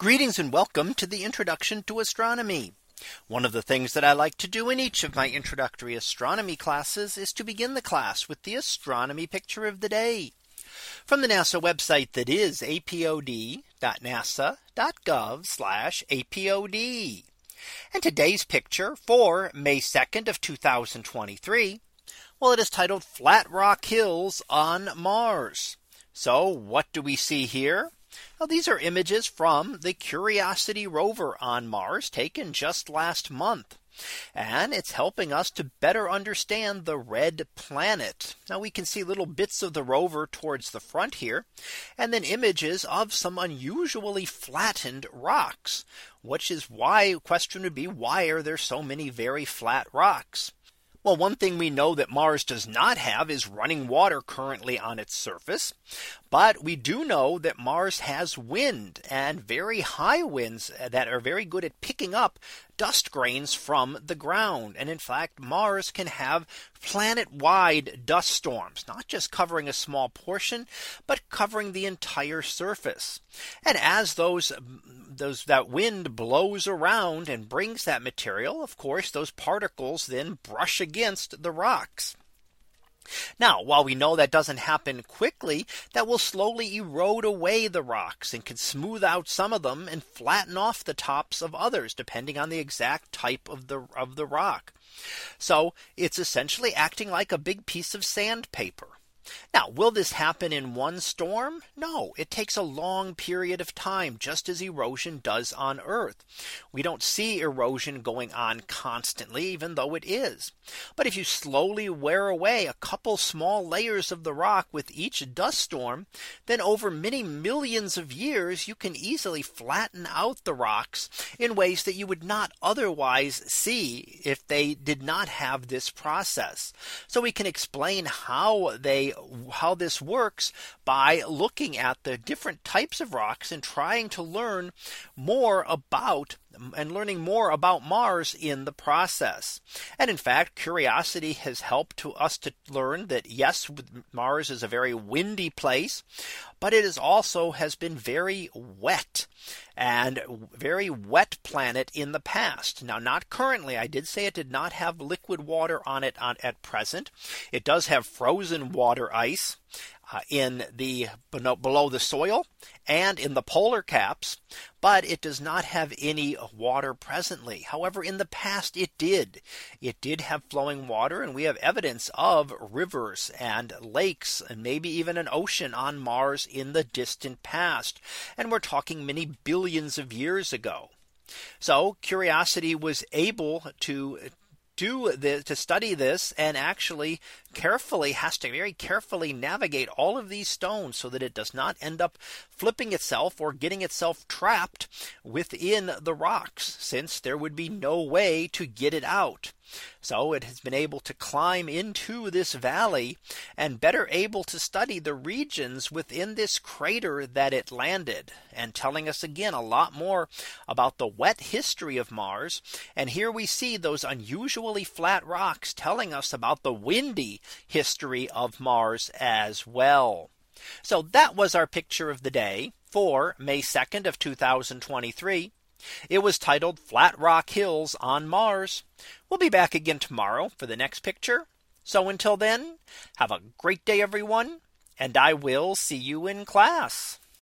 Greetings and welcome to the introduction to astronomy. One of the things that I like to do in each of my introductory astronomy classes is to begin the class with the astronomy picture of the day from the NASA website that is apod.nasa.gov apod. And today's picture for May 2nd of 2023. Well, it is titled Flat Rock Hills on Mars. So what do we see here? Well, these are images from the Curiosity rover on Mars taken just last month. And it's helping us to better understand the red planet. Now we can see little bits of the rover towards the front here. And then images of some unusually flattened rocks, which is why question would be why are there so many very flat rocks? Well, one thing we know that Mars does not have is running water currently on its surface. But we do know that Mars has wind and very high winds that are very good at picking up dust grains from the ground. And in fact, Mars can have planet wide dust storms, not just covering a small portion, but covering the entire surface. And as those those that wind blows around and brings that material, of course, those particles then brush against the rocks. Now, while we know that doesn't happen quickly, that will slowly erode away the rocks and can smooth out some of them and flatten off the tops of others, depending on the exact type of the of the rock. So it's essentially acting like a big piece of sandpaper. Now, will this happen in one storm? No, it takes a long period of time, just as erosion does on Earth. We don't see erosion going on constantly, even though it is. But if you slowly wear away a couple small layers of the rock with each dust storm, then over many millions of years, you can easily flatten out the rocks in ways that you would not otherwise see if they did not have this process. So we can explain how they how this works by looking at the different types of rocks and trying to learn more about and learning more about Mars in the process. And in fact, curiosity has helped to us to learn that yes, Mars is a very windy place, but it is also has been very wet and very wet planet in the past. Now, not currently. I did say it did not have liquid water on it on, at present. It does have frozen water ice Uh, in the below the soil and in the polar caps, but it does not have any water presently. However, in the past it did. It did have flowing water and we have evidence of rivers and lakes and maybe even an ocean on Mars in the distant past. And we're talking many billions of years ago. So Curiosity was able to do this to study this and actually carefully has to very carefully navigate all of these stones so that it does not end up flipping itself or getting itself trapped within the rocks since there would be no way to get it out. So it has been able to climb into this valley and better able to study the regions within this crater that it landed and telling us again a lot more about the wet history of Mars. And here we see those unusually flat rocks telling us about the windy history of Mars as well. So that was our picture of the day for May 2nd of 2023. It was titled Flat Rock Hills on Mars. We'll be back again tomorrow for the next picture. So until then, have a great day, everyone, and I will see you in class.